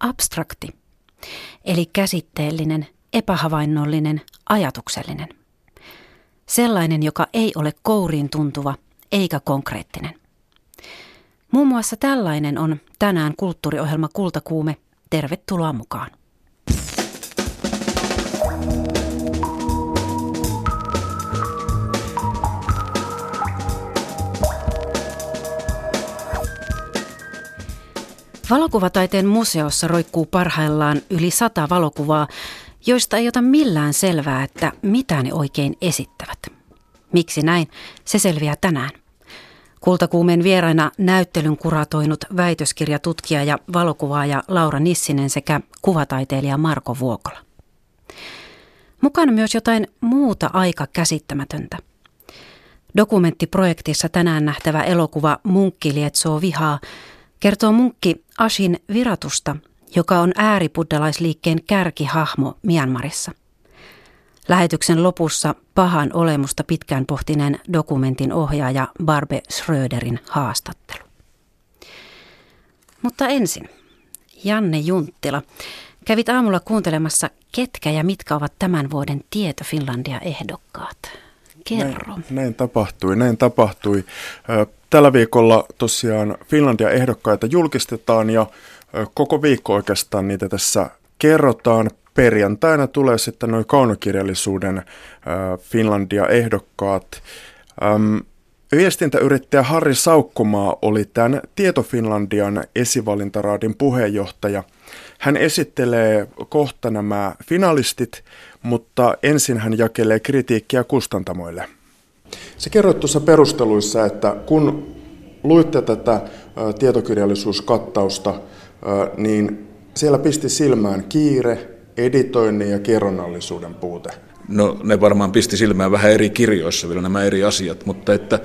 abstrakti, eli käsitteellinen, epähavainnollinen, ajatuksellinen. Sellainen, joka ei ole kouriin tuntuva eikä konkreettinen. Muun muassa tällainen on tänään kulttuuriohjelma Kultakuume. Tervetuloa mukaan. Valokuvataiteen museossa roikkuu parhaillaan yli sata valokuvaa, joista ei ota millään selvää, että mitä ne oikein esittävät. Miksi näin? Se selviää tänään. Kultakuumeen vieraina näyttelyn kuratoinut väitöskirjatutkija ja valokuvaaja Laura Nissinen sekä kuvataiteilija Marko Vuokola. Mukana myös jotain muuta aika käsittämätöntä. Dokumenttiprojektissa tänään nähtävä elokuva Munkki lietsoo vihaa kertoo munkki Ashin viratusta, joka on ääribuddalaisliikkeen kärkihahmo Myanmarissa. Lähetyksen lopussa pahan olemusta pitkään pohtineen dokumentin ohjaaja Barbe Schröderin haastattelu. Mutta ensin, Janne Junttila, kävit aamulla kuuntelemassa, ketkä ja mitkä ovat tämän vuoden Tieto Finlandia ehdokkaat. Kerro. Näin, näin tapahtui, näin tapahtui. Tällä viikolla tosiaan Finlandia ehdokkaita julkistetaan ja koko viikko oikeastaan niitä tässä kerrotaan. Perjantaina tulee sitten noin kaunokirjallisuuden Finlandia-ehdokkaat. Viestintäyrittäjä Harri Saukkomaa oli tämän Tieto Finlandian esivalintaraadin puheenjohtaja. Hän esittelee kohta nämä finalistit, mutta ensin hän jakelee kritiikkiä kustantamoille. Se kerroit tuossa perusteluissa, että kun luitte tätä tietokirjallisuuskattausta, niin siellä pisti silmään kiire, editoinnin ja kerronnallisuuden puute. No ne varmaan pisti silmään vähän eri kirjoissa vielä nämä eri asiat, mutta että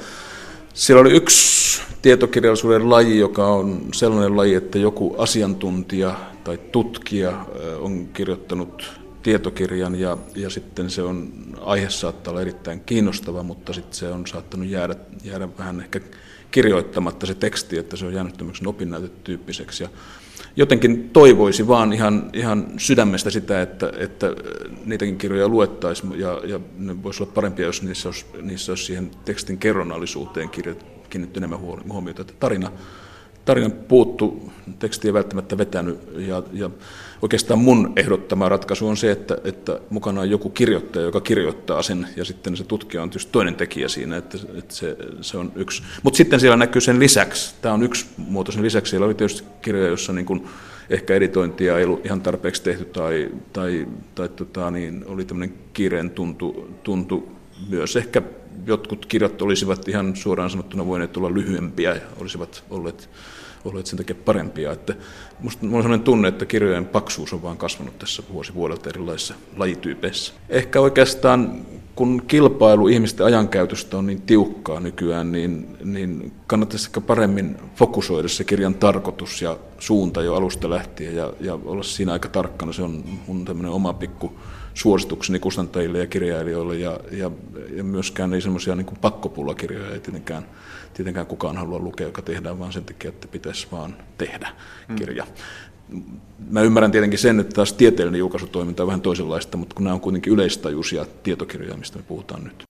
siellä oli yksi tietokirjallisuuden laji, joka on sellainen laji, että joku asiantuntija tai tutkija on kirjoittanut tietokirjan ja, ja sitten se on, aihe saattaa olla erittäin kiinnostava, mutta sitten se on saattanut jäädä, jäädä vähän ehkä kirjoittamatta se teksti, että se on jäänyt tämmöiseksi opinnäytetyyppiseksi. Ja jotenkin toivoisi vaan ihan, ihan sydämestä sitä, että, että niitäkin kirjoja luettaisiin ja, ja ne voisi olla parempia, jos niissä olisi, niissä olisi siihen tekstin kerronnallisuuteen kiinnitetty enemmän huomiota. Että tarina, tarina puuttu, teksti ei välttämättä vetänyt ja, ja oikeastaan mun ehdottama ratkaisu on se, että, että mukana on joku kirjoittaja, joka kirjoittaa sen, ja sitten se tutkija on tietysti toinen tekijä siinä, että, että se, se on yksi. Mutta sitten siellä näkyy sen lisäksi, tämä on yksi muoto sen lisäksi, siellä oli tietysti kirjoja, jossa niin kuin ehkä editointia ei ollut ihan tarpeeksi tehty, tai, tai, tai tota, niin, oli tämmöinen kiireen tuntu, tuntu myös. Ehkä jotkut kirjat olisivat ihan suoraan sanottuna voineet olla lyhyempiä ja olisivat olleet olleet sen takia parempia. Että musta, mulla on sellainen tunne, että kirjojen paksuus on vaan kasvanut tässä vuosi vuodelta erilaisissa lajityypeissä. Ehkä oikeastaan kun kilpailu ihmisten ajankäytöstä on niin tiukkaa nykyään, niin, niin kannattaisi ehkä paremmin fokusoida se kirjan tarkoitus ja suunta jo alusta lähtien ja, ja olla siinä aika tarkkana. Se on mun tämmöinen oma pikku suositukseni kustantajille ja kirjailijoille ja, ja, ja myöskään ei semmoisia niin pakkopullakirjoja ei tietenkään tietenkään kukaan halua lukea, joka tehdään vain sen takia, että pitäisi vaan tehdä mm. kirja. Mm. Mä ymmärrän tietenkin sen, että taas tieteellinen julkaisutoiminta on vähän toisenlaista, mutta kun nämä on kuitenkin yleistajuisia tietokirjoja, mistä me puhutaan nyt.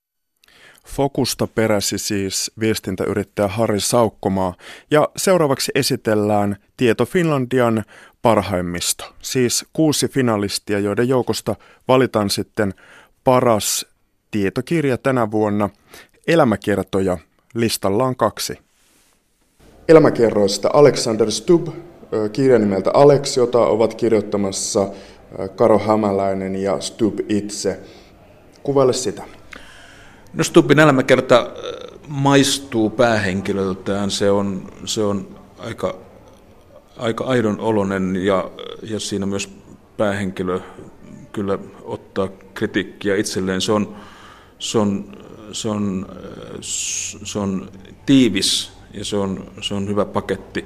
Fokusta peräsi siis viestintäyrittäjä Harri Saukkomaa ja seuraavaksi esitellään Tieto Finlandian parhaimmisto. Siis kuusi finalistia, joiden joukosta valitaan sitten paras tietokirja tänä vuonna. Elämäkertoja Listalla on kaksi. Elämäkerroista Alexander Stubb, kirja nimeltä Alex, jota ovat kirjoittamassa Karo Hämäläinen ja Stubb itse. Kuvaile sitä. No Stubbin elämäkerta maistuu päähenkilöltään. Se on, se on aika, aika aidon olonen ja, ja siinä myös päähenkilö kyllä ottaa kritiikkiä itselleen. Se on, se on se on, se on tiivis ja se on, se on hyvä paketti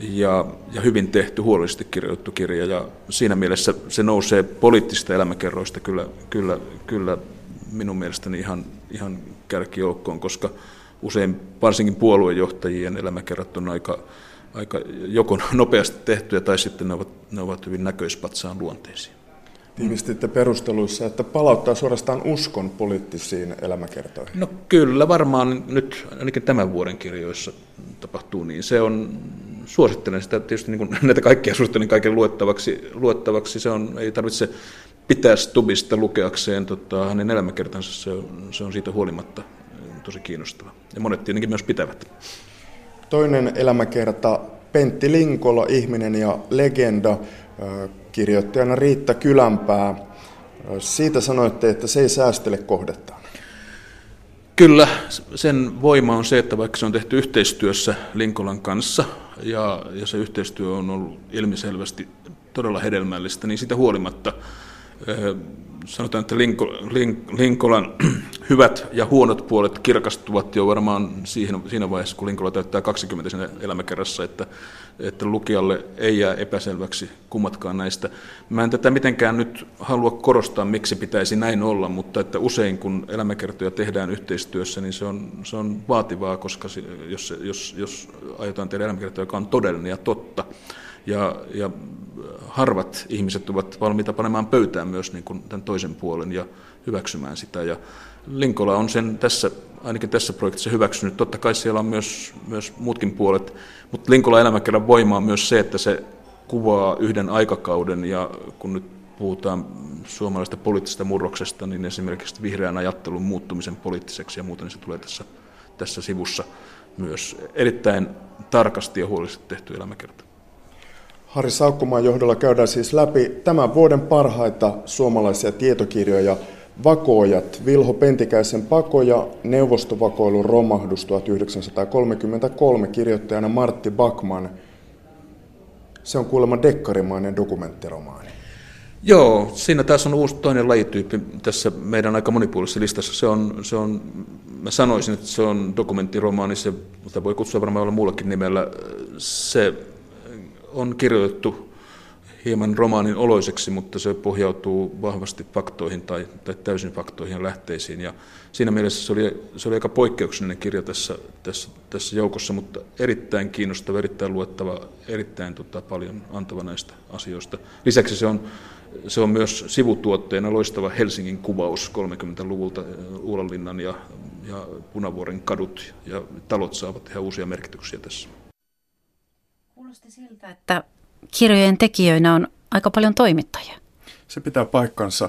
ja, ja hyvin tehty, huolellisesti kirjoitettu kirja. Ja siinä mielessä se nousee poliittisista elämäkerroista kyllä, kyllä, kyllä minun mielestäni ihan, ihan kärkijoukkoon, koska usein varsinkin puoluejohtajien elämäkerrat on aika, aika joko nopeasti tehtyjä tai sitten ne ovat, ne ovat hyvin näköispatsaan luonteisia. Tiivistitte perusteluissa, että palauttaa suorastaan uskon poliittisiin elämäkertoihin. No kyllä, varmaan nyt ainakin tämän vuoden kirjoissa tapahtuu niin. Se on, suosittelen sitä tietysti niin kuin näitä kaikkia suosittelen kaiken luettavaksi. luettavaksi. Se on, ei tarvitse pitää Stubista lukeakseen tota, hänen elämäkertansa, se on, se on siitä huolimatta tosi kiinnostava. Ja monet tietenkin myös pitävät. Toinen elämäkerta, Pentti Linkola, ihminen ja legenda, kirjoittajana Riitta Kylänpää. Siitä sanoitte, että se ei säästele kohdettaan. Kyllä, sen voima on se, että vaikka se on tehty yhteistyössä Linkolan kanssa ja, ja se yhteistyö on ollut ilmiselvästi todella hedelmällistä, niin sitä huolimatta sanotaan, että Linkolan hyvät ja huonot puolet kirkastuvat jo varmaan siihen, siinä vaiheessa, kun Linkola täyttää 20 siinä elämäkerrassa, että, että lukijalle ei jää epäselväksi kummatkaan näistä. Mä en tätä mitenkään nyt halua korostaa, miksi pitäisi näin olla, mutta että usein kun elämäkertoja tehdään yhteistyössä, niin se on, se on vaativaa, koska jos, jos, jos aiotaan tehdä elämäkertoja, joka on todellinen ja totta, ja, ja harvat ihmiset ovat valmiita panemaan pöytään myös niin kuin tämän toisen puolen ja hyväksymään sitä. Ja Linkola on sen tässä, ainakin tässä projektissa hyväksynyt. Totta kai siellä on myös, myös muutkin puolet, mutta Linkola elämäkerran voima on myös se, että se kuvaa yhden aikakauden ja kun nyt puhutaan suomalaisesta poliittisesta murroksesta, niin esimerkiksi vihreän ajattelun muuttumisen poliittiseksi ja muuten niin se tulee tässä, tässä sivussa myös erittäin tarkasti ja huolellisesti tehty elämäkerta. Harri Saukkomaan johdolla käydään siis läpi tämän vuoden parhaita suomalaisia tietokirjoja Vakoojat, Vilho Pentikäisen pakoja, neuvostovakoilun romahdus 1933, kirjoittajana Martti Bakman. Se on kuulemma dekkarimainen dokumenttiromaani. Joo, siinä taas on uusi toinen lajityyppi tässä meidän aika monipuolisessa listassa. Se on, se on, mä sanoisin, että se on dokumenttiromaani, se, mutta voi kutsua varmaan olla muullakin nimellä. Se on kirjoitettu hieman romaanin oloiseksi, mutta se pohjautuu vahvasti faktoihin tai, tai täysin faktoihin ja lähteisiin. Ja siinä mielessä se oli, se oli aika poikkeuksellinen kirja tässä, tässä, tässä joukossa, mutta erittäin kiinnostava, erittäin luettava, erittäin tota, paljon antava näistä asioista. Lisäksi se on, se on myös sivutuotteena loistava Helsingin kuvaus 30-luvulta, Uulanlinnan ja, ja Punavuoren kadut ja talot saavat ihan uusia merkityksiä tässä. Kuulosti siltä, että kirjojen tekijöinä on aika paljon toimittajia. Se pitää paikkansa.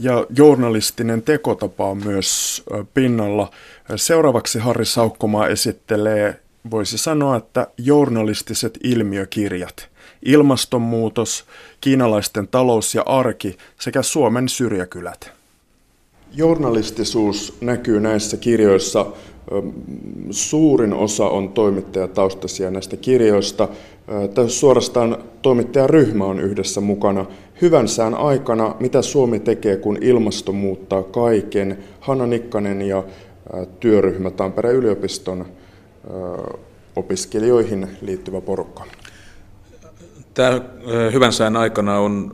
Ja journalistinen tekotapa on myös pinnalla. Seuraavaksi Harri Saukkomaa esittelee, voisi sanoa, että journalistiset ilmiökirjat. Ilmastonmuutos, kiinalaisten talous ja arki sekä Suomen syrjäkylät. Journalistisuus näkyy näissä kirjoissa Suurin osa on toimittajataustaisia näistä kirjoista. Tässä suorastaan toimittajaryhmä on yhdessä mukana. Hyvän sään aikana, mitä Suomi tekee, kun ilmasto muuttaa kaiken. Hanna Nikkanen ja työryhmä Tampereen yliopiston opiskelijoihin liittyvä porukka. Tämä hyvän sään aikana on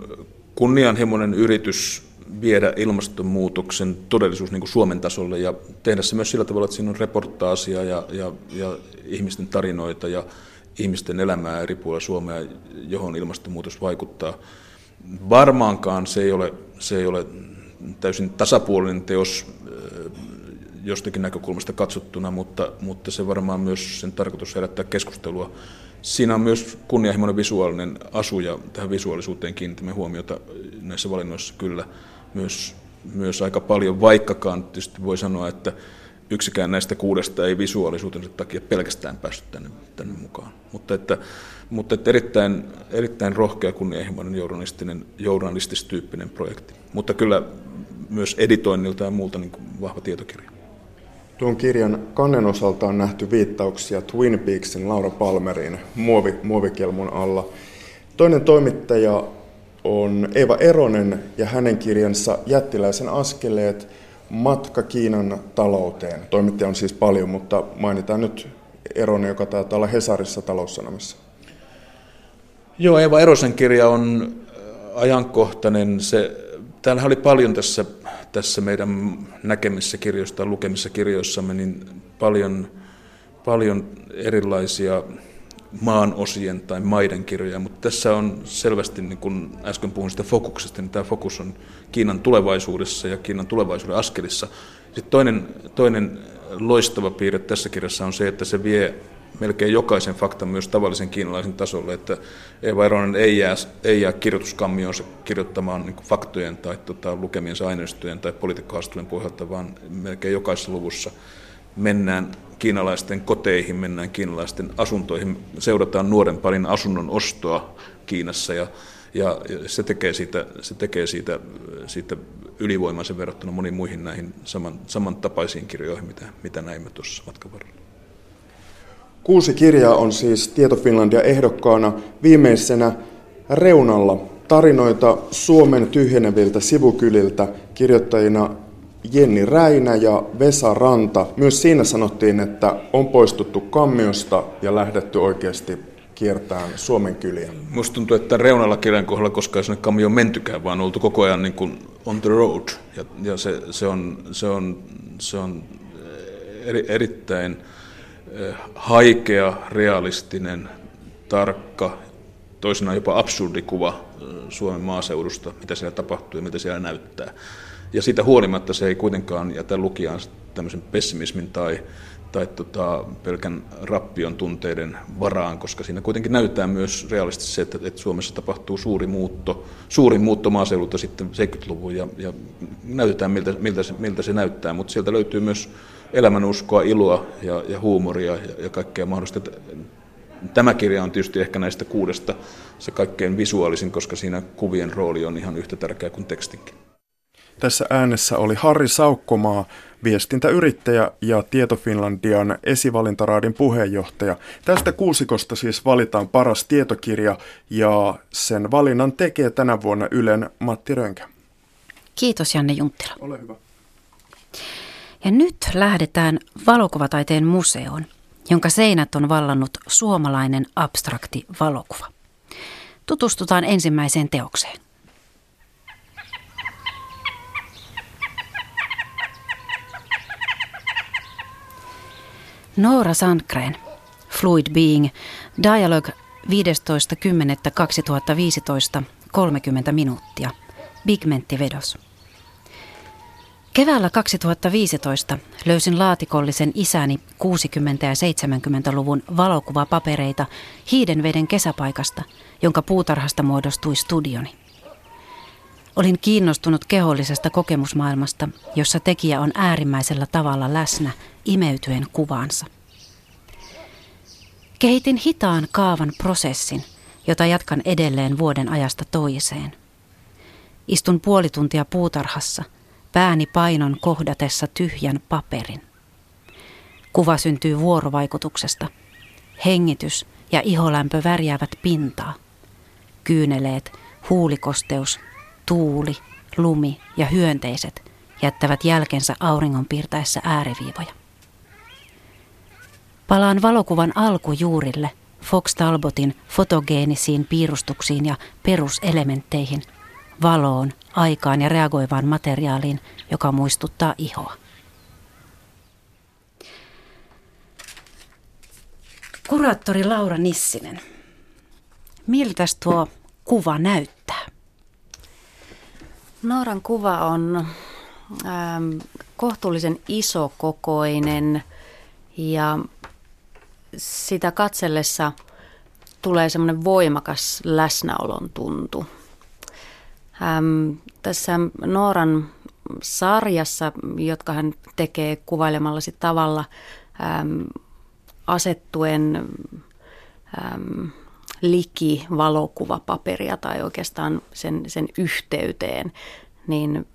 kunnianhimoinen yritys viedä ilmastonmuutoksen todellisuus niin kuin Suomen tasolle ja tehdä se myös sillä tavalla, että siinä on reportaasia ja, ja, ja ihmisten tarinoita ja ihmisten elämää eri puolilla Suomea, johon ilmastonmuutos vaikuttaa. Varmaankaan se ei ole, se ei ole täysin tasapuolinen teos jostakin näkökulmasta katsottuna, mutta, mutta se varmaan myös sen tarkoitus herättää keskustelua. Siinä on myös kunnianhimoinen visuaalinen asu ja tähän visuaalisuuteen kiinnitämme huomiota näissä valinnoissa kyllä myös, myös aika paljon, vaikkakaan tietysti voi sanoa, että yksikään näistä kuudesta ei visuaalisuutensa takia pelkästään päässyt tänne, tänne mukaan. Mutta, että, mutta että erittäin, erittäin rohkea kunnianhimoinen journalistinen, journalististyyppinen projekti. Mutta kyllä myös editoinnilta ja muulta niin kuin vahva tietokirja. Tuon kirjan kannen osalta on nähty viittauksia Twin Peaksin Laura Palmerin muovi, muovikelmun alla. Toinen toimittaja on Eva Eronen ja hänen kirjansa Jättiläisen askeleet matka Kiinan talouteen. Toimittaja on siis paljon, mutta mainitaan nyt Eronen, joka taitaa olla Hesarissa taloussanomissa. Joo, Eva Erosen kirja on ajankohtainen. Se, täällä oli paljon tässä, tässä meidän näkemissä kirjoista, lukemissa kirjoissamme, niin paljon, paljon erilaisia maan osien tai maiden kirjoja, mutta tässä on selvästi, niin kun äsken puhuin sitä fokuksesta, niin tämä fokus on Kiinan tulevaisuudessa ja Kiinan tulevaisuuden askelissa. Sitten toinen, toinen loistava piirre tässä kirjassa on se, että se vie melkein jokaisen faktan myös tavallisen kiinalaisen tasolle, että Eeva Eronen ei jää, ei jää kirjoituskammioonsa kirjoittamaan niin faktojen tai tota, lukemiensa aineistojen tai poliitikkohaastattelujen pohjalta, vaan melkein jokaisessa luvussa mennään kiinalaisten koteihin, mennään kiinalaisten asuntoihin, seurataan nuoren parin asunnon ostoa Kiinassa ja, ja, se tekee siitä, se tekee siitä, siitä ylivoimaisen verrattuna moniin muihin näihin saman, samantapaisiin kirjoihin, mitä, mitä näimme tuossa matkan varrella. Kuusi kirjaa on siis Tieto Finlandia ehdokkaana viimeisenä reunalla tarinoita Suomen tyhjeneviltä sivukyliltä kirjoittajina Jenni Räinä ja Vesa Ranta. Myös siinä sanottiin, että on poistuttu kammiosta ja lähdetty oikeasti kiertämään Suomen kyliä. Minusta tuntuu, että reunalla kirjan kohdalla koskaan sinne kammio on mentykään, vaan oltu koko ajan niin kuin on the road. Ja, ja se, se, on, se, on, se on eri, erittäin eh, haikea, realistinen, tarkka, toisinaan jopa absurdi kuva eh, Suomen maaseudusta, mitä siellä tapahtuu ja mitä siellä näyttää. Ja siitä huolimatta se ei kuitenkaan jätä lukijaan tämmöisen pessimismin tai, tai tota, pelkän rappion tunteiden varaan, koska siinä kuitenkin näyttää myös realistisesti se, että, että Suomessa tapahtuu suuri muutto, suuri muutto maaseudulta sitten 70-luvun ja, ja näytetään miltä, miltä, se, miltä se näyttää, mutta sieltä löytyy myös elämänuskoa, iloa ja, ja huumoria ja, ja kaikkea mahdollista. Tämä kirja on tietysti ehkä näistä kuudesta se kaikkein visuaalisin, koska siinä kuvien rooli on ihan yhtä tärkeä kuin tekstinkin. Tässä äänessä oli Harri Saukkomaa, viestintäyrittäjä ja Tieto Finlandian esivalintaraadin puheenjohtaja. Tästä kuusikosta siis valitaan paras tietokirja ja sen valinnan tekee tänä vuonna Ylen Matti Rönkä. Kiitos Janne Junttila. Ole hyvä. Ja nyt lähdetään valokuvataiteen museoon, jonka seinät on vallannut suomalainen abstrakti valokuva. Tutustutaan ensimmäiseen teokseen. Noora Sandgren, Fluid Being, Dialogue 15.10.2015, 30 minuuttia, Pigmenttivedos. Keväällä 2015 löysin laatikollisen isäni 60- ja 70-luvun valokuvapapereita Hiidenveden kesäpaikasta, jonka puutarhasta muodostui studioni. Olin kiinnostunut kehollisesta kokemusmaailmasta, jossa tekijä on äärimmäisellä tavalla läsnä imeytyen kuvaansa. Kehitin hitaan kaavan prosessin, jota jatkan edelleen vuoden ajasta toiseen. Istun puoli tuntia puutarhassa, pääni painon kohdatessa tyhjän paperin. Kuva syntyy vuorovaikutuksesta. Hengitys ja iholämpö värjäävät pintaa. Kyyneleet, huulikosteus, tuuli, lumi ja hyönteiset jättävät jälkensä auringon piirtäessä ääriviivoja. Palaan valokuvan alkujuurille, Fox Talbotin fotogeenisiin piirustuksiin ja peruselementteihin, valoon, aikaan ja reagoivaan materiaaliin, joka muistuttaa ihoa. Kuraattori Laura Nissinen, miltä tuo kuva näyttää? Nooran kuva on ähm, kohtuullisen isokokoinen ja sitä katsellessa tulee semmoinen voimakas läsnäolon tuntu. Ähm, tässä Nooran sarjassa, jotka hän tekee kuvailemallasi tavalla ähm, asettuen ähm, liki valokuvapaperia tai oikeastaan sen, sen yhteyteen, niin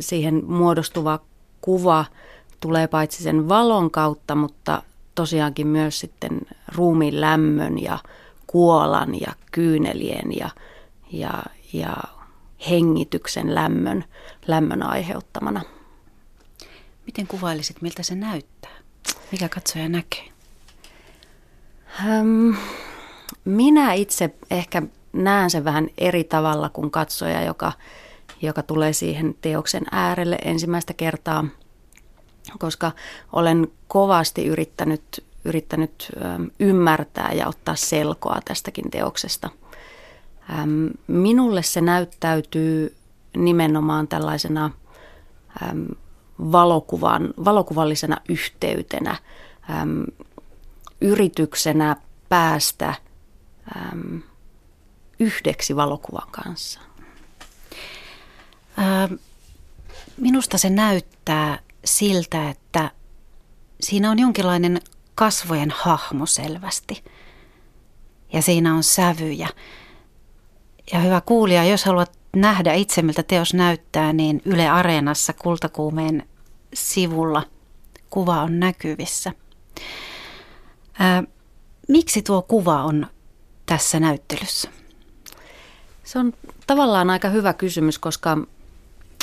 siihen muodostuva kuva tulee paitsi sen valon kautta, mutta tosiaankin myös sitten ruumiin lämmön ja kuolan ja kyynelien ja, ja, ja hengityksen lämmön, lämmön aiheuttamana. Miten kuvailisit, miltä se näyttää? Mikä katsoja näkee? Ähm, minä itse ehkä näen sen vähän eri tavalla kuin katsoja, joka, joka tulee siihen teoksen äärelle ensimmäistä kertaa – koska olen kovasti yrittänyt yrittänyt ymmärtää ja ottaa selkoa tästäkin teoksesta. Minulle se näyttäytyy nimenomaan tällaisena valokuvan, valokuvallisena yhteytenä, yrityksenä päästä yhdeksi valokuvan kanssa. Minusta se näyttää siltä, että siinä on jonkinlainen kasvojen hahmo selvästi. Ja siinä on sävyjä. Ja hyvä kuulija, jos haluat nähdä itse, miltä teos näyttää, niin Yle Areenassa kultakuumeen sivulla kuva on näkyvissä. Ää, miksi tuo kuva on tässä näyttelyssä? Se on tavallaan aika hyvä kysymys, koska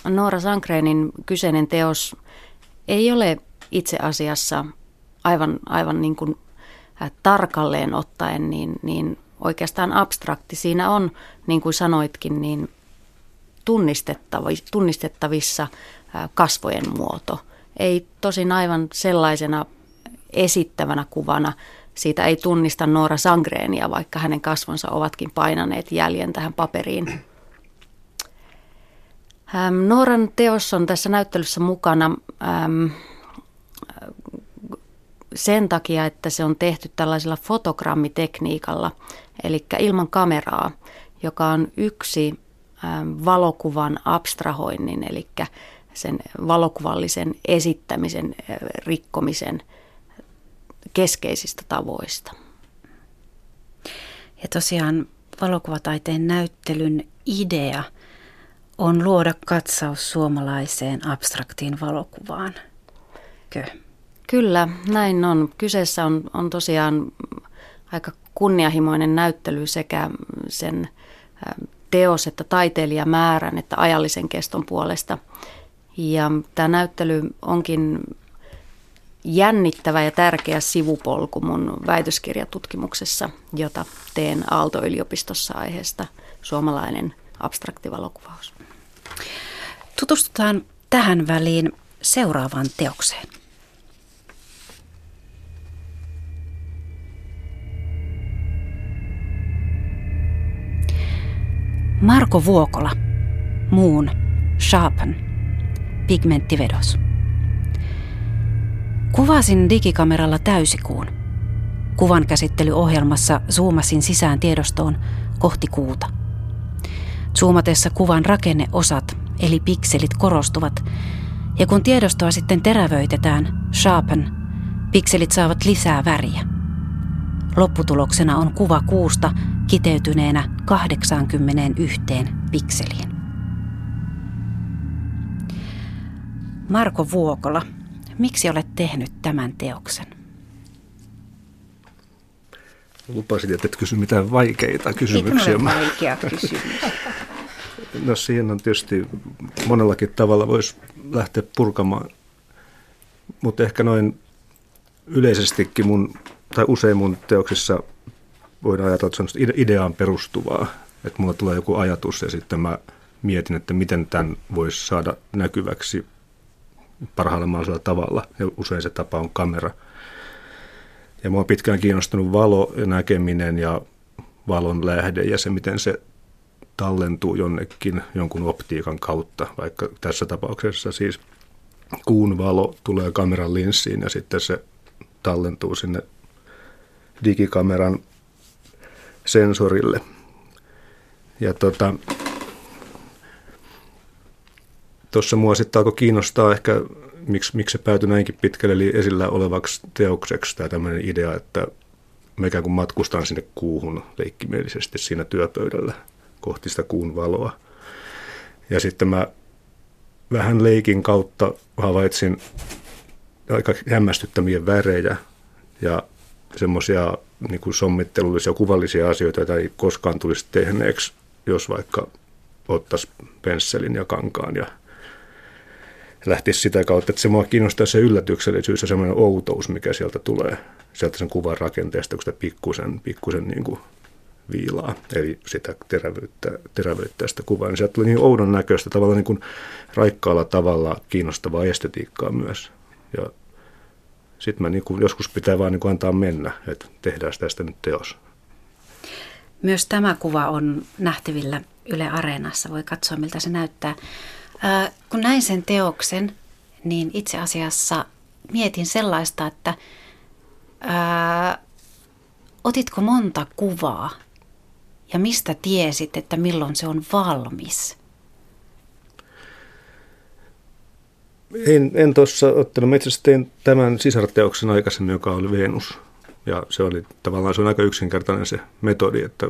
Noora Sankreinin kyseinen teos ei ole itse asiassa aivan, aivan niin kuin tarkalleen ottaen niin, niin oikeastaan abstrakti. Siinä on, niin kuin sanoitkin, niin tunnistettavissa kasvojen muoto. Ei tosin aivan sellaisena esittävänä kuvana. Siitä ei tunnista Noora Sangreenia, vaikka hänen kasvonsa ovatkin painaneet jäljen tähän paperiin. Nooran teos on tässä näyttelyssä mukana sen takia, että se on tehty tällaisella fotogrammitekniikalla, eli ilman kameraa, joka on yksi valokuvan abstrahoinnin, eli sen valokuvallisen esittämisen rikkomisen keskeisistä tavoista. Ja tosiaan valokuvataiteen näyttelyn idea on luoda katsaus suomalaiseen abstraktiin valokuvaan. Kö? Kyllä, näin on. Kyseessä on, on tosiaan aika kunnianhimoinen näyttely sekä sen teos- että taiteilijamäärän että ajallisen keston puolesta. Ja tämä näyttely onkin jännittävä ja tärkeä sivupolku mun väitöskirjatutkimuksessa, jota teen Aalto-yliopistossa aiheesta suomalainen abstraktivalokuvaus. Tutustutaan tähän väliin seuraavaan teokseen. Marko Vuokola, Muun, Sharpen, pigmenttivedos. Kuvasin digikameralla täysikuun. Kuvan käsittelyohjelmassa zoomasin sisään tiedostoon kohti kuuta. Zoomatessa kuvan rakenneosat eli pikselit korostuvat, ja kun tiedostoa sitten terävöitetään, sharpen, pikselit saavat lisää väriä. Lopputuloksena on kuva kuusta kiteytyneenä 81 pikseliin. Marko Vuokola, miksi olet tehnyt tämän teoksen? Lupasit, että et kysy mitään vaikeita kysymyksiä. Eikö vaikea kysymys? No siihen on tietysti monellakin tavalla voisi lähteä purkamaan, mutta ehkä noin yleisestikin mun, tai usein mun teoksissa voidaan ajatella, että se on ideaan perustuvaa. Että mulla tulee joku ajatus ja sitten mä mietin, että miten tämän voisi saada näkyväksi parhaalla mahdollisella tavalla. Ja usein se tapa on kamera. Ja mua on pitkään kiinnostunut valo ja näkeminen ja valon lähde ja se, miten se tallentuu jonnekin jonkun optiikan kautta, vaikka tässä tapauksessa siis kuun valo tulee kameran linssiin ja sitten se tallentuu sinne digikameran sensorille. Ja tota, tuossa mua sitten alkoi kiinnostaa ehkä, miksi, miksi se päätyi näinkin pitkälle, eli esillä olevaksi teokseksi tämä tämmöinen idea, että mä ikään kuin matkustan sinne kuuhun leikkimielisesti siinä työpöydällä kohti sitä kuun valoa. Ja sitten mä vähän leikin kautta havaitsin aika hämmästyttämiä värejä ja semmoisia niin sommittelullisia, kuvallisia asioita, joita ei koskaan tulisi tehneeksi, jos vaikka ottaisi pensselin ja kankaan ja lähtisi sitä kautta, että se mua kiinnostaa se yllätyksellisyys ja semmoinen outous, mikä sieltä tulee, sieltä sen kuvan rakenteesta, kun sitä pikkusen, pikkusen niin kuin viilaa, eli sitä terävyyttä, terävyyttä sitä kuvaa. Niin sieltä tuli niin oudon näköistä, tavallaan niin kuin raikkaalla tavalla kiinnostavaa estetiikkaa myös. Ja sitten mä niin kuin, joskus pitää vaan niin kuin antaa mennä, että tehdään tästä nyt teos. Myös tämä kuva on nähtävillä Yle Areenassa. Voi katsoa, miltä se näyttää. Kun näin sen teoksen, niin itse asiassa mietin sellaista, että ää, otitko monta kuvaa ja mistä tiesit, että milloin se on valmis? En, en tuossa ottanut. Mä itse asiassa tein tämän sisarteoksen aikaisemmin, joka oli Venus. Ja se oli tavallaan se on aika yksinkertainen se metodi, että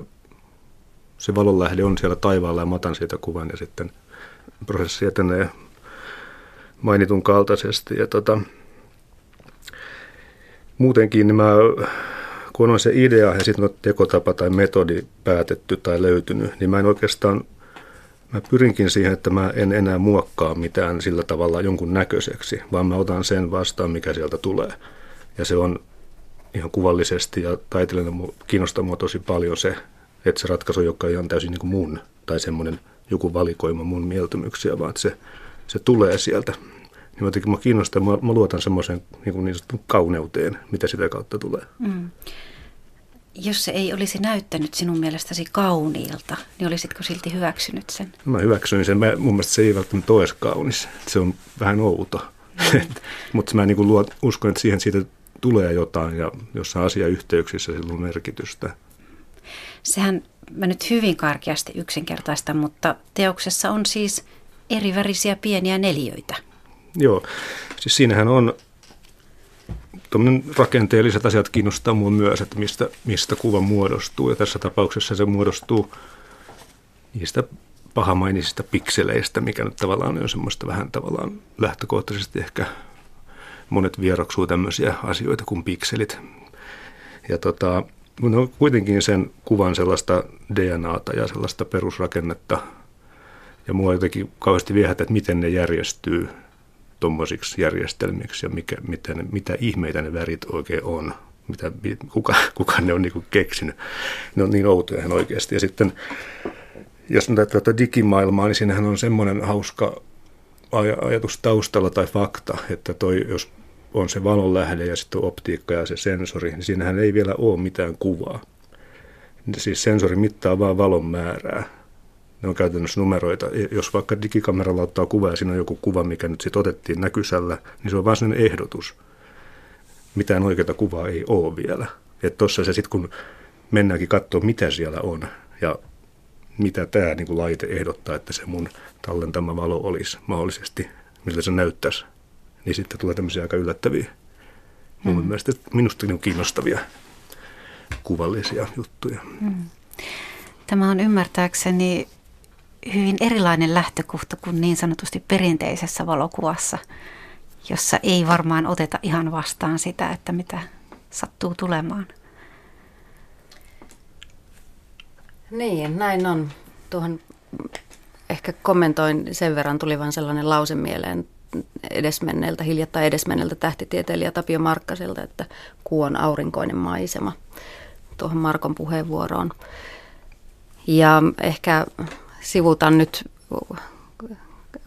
se valonlähde on siellä taivaalla ja matan siitä kuvan ja sitten prosessi etenee mainitun kaltaisesti. Ja tota, muutenkin niin mä, kun on se idea ja sitten on tekotapa tai metodi päätetty tai löytynyt, niin mä en oikeastaan, mä pyrinkin siihen, että mä en enää muokkaa mitään sillä tavalla jonkun näköiseksi, vaan mä otan sen vastaan, mikä sieltä tulee. Ja se on ihan kuvallisesti ja taiteilijana kiinnostaa mua tosi paljon se, että se ratkaisu, joka on ihan täysin niin kuin mun tai semmoinen joku valikoima mun mieltymyksiä, vaan että se, se tulee sieltä. Niin jotenkin mä kiinnostaa, mä, mä luotan semmoiseen niin, niin kauneuteen, mitä sitä kautta tulee. Mm. Jos se ei olisi näyttänyt sinun mielestäsi kauniilta, niin olisitko silti hyväksynyt sen? Mä hyväksyin sen. Mä, mun mielestä se ei välttämättä ole kaunis. Se on vähän outo. Mm. Mutta mä niin luot, uskon, että siihen siitä tulee jotain ja jossain asiayhteyksissä sillä on merkitystä. Sehän mä nyt hyvin karkeasti yksinkertaista, mutta teoksessa on siis eri värisiä pieniä neliöitä. Joo, siis siinähän on rakenteelliset asiat kiinnostaa mua myös, että mistä, mistä kuva muodostuu. Ja tässä tapauksessa se muodostuu niistä pahamainisista pikseleistä, mikä nyt tavallaan on semmoista vähän tavallaan lähtökohtaisesti ehkä monet vieroksuu tämmöisiä asioita kuin pikselit. Ja tota, ne on kuitenkin sen kuvan sellaista DNAta ja sellaista perusrakennetta. Ja mua jotenkin kauheasti viehätä, että miten ne järjestyy tuommoisiksi järjestelmiksi ja mikä, mitä, ne, mitä ihmeitä ne värit oikein on. Mitä, kuka, kuka ne on niin keksinyt. Ne on niin outoja ihan oikeasti. Ja sitten jos nyt tätä digimaailmaa, niin siinähän on semmoinen hauska ajatus taustalla tai fakta, että toi, jos on se valonlähde ja sitten optiikka ja se sensori, niin siinähän ei vielä ole mitään kuvaa. Siis sensori mittaa vain valon määrää. Ne on käytännössä numeroita. Jos vaikka digikameralla ottaa kuva ja siinä on joku kuva, mikä nyt sitten otettiin näkysällä, niin se on vain sellainen ehdotus. Mitään oikeaa kuvaa ei ole vielä. Että tuossa se sitten kun mennäänkin katsoa, mitä siellä on ja mitä tämä niin laite ehdottaa, että se mun tallentama valo olisi mahdollisesti, miltä se näyttäisi niin sitten tulee tämmöisiä aika yllättäviä, mun mm. mielestä minusta niin kiinnostavia kuvallisia juttuja. Mm. Tämä on ymmärtääkseni hyvin erilainen lähtökohta kuin niin sanotusti perinteisessä valokuvassa, jossa ei varmaan oteta ihan vastaan sitä, että mitä sattuu tulemaan. Niin, näin on. Tuohon ehkä kommentoin sen verran, tuli vain sellainen lause mieleen edesmenneeltä, hiljattain edesmenneeltä tähtitieteilijä Tapio Markkaselta, että kuu on aurinkoinen maisema tuohon Markon puheenvuoroon. Ja ehkä sivutan nyt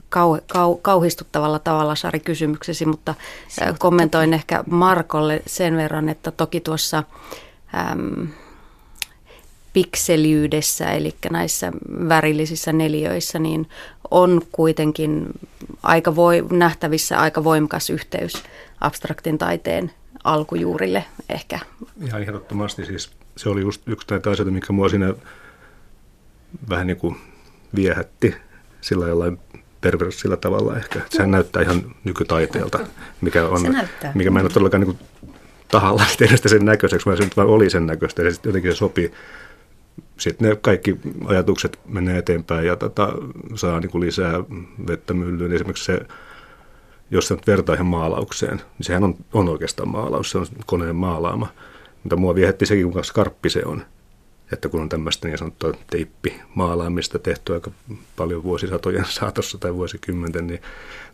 kau, kau, kauhistuttavalla tavalla Sari kysymyksesi, mutta Sivuttu. kommentoin ehkä Markolle sen verran, että toki tuossa äm, pikseliydessä, eli näissä värillisissä neliöissä, niin on kuitenkin aika voi, nähtävissä aika voimakas yhteys abstraktin taiteen alkujuurille ehkä. Ihan ehdottomasti siis se oli just yksi näitä asioita, mikä mua siinä vähän niin kuin viehätti sillä jollain perversillä tavalla ehkä. Sehän näyttää ihan nykytaiteelta, mikä, on, mikä mä en ole todellakaan niin tahallaan tehnyt sitä sen näköiseksi, vaan se nyt vaan oli sen näköistä ja sitten jotenkin se sopii sitten ne kaikki ajatukset menee eteenpäin ja tota, saa niin kuin lisää vettä myllyyn. Esimerkiksi se, jos se nyt vertaa ihan maalaukseen, niin sehän on, on oikeastaan maalaus, se on koneen maalaama. Mutta mua viehätti sekin, kuinka skarppi se on. Että kun on tämmöistä niin sanottua teippimaalaamista tehty aika paljon vuosisatojen saatossa tai vuosikymmenten, niin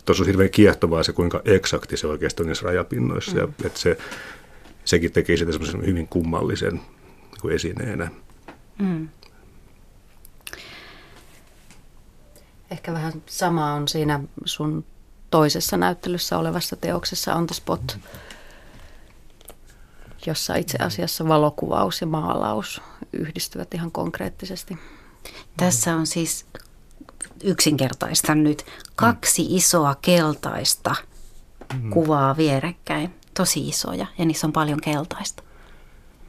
tuossa on hirveän kiehtovaa se, kuinka eksakti se oikeasti on niissä rajapinnoissa. Mm. Ja, että se, sekin teki sitä semmoisen hyvin kummallisen niin kuin esineenä. Mm. Ehkä vähän sama on siinä sun toisessa näyttelyssä olevassa teoksessa On the Spot. jossa itse asiassa valokuvaus ja maalaus yhdistyvät ihan konkreettisesti. Tässä on siis yksinkertaista nyt kaksi isoa keltaista kuvaa vierekkäin. Tosi isoja ja niissä on paljon keltaista.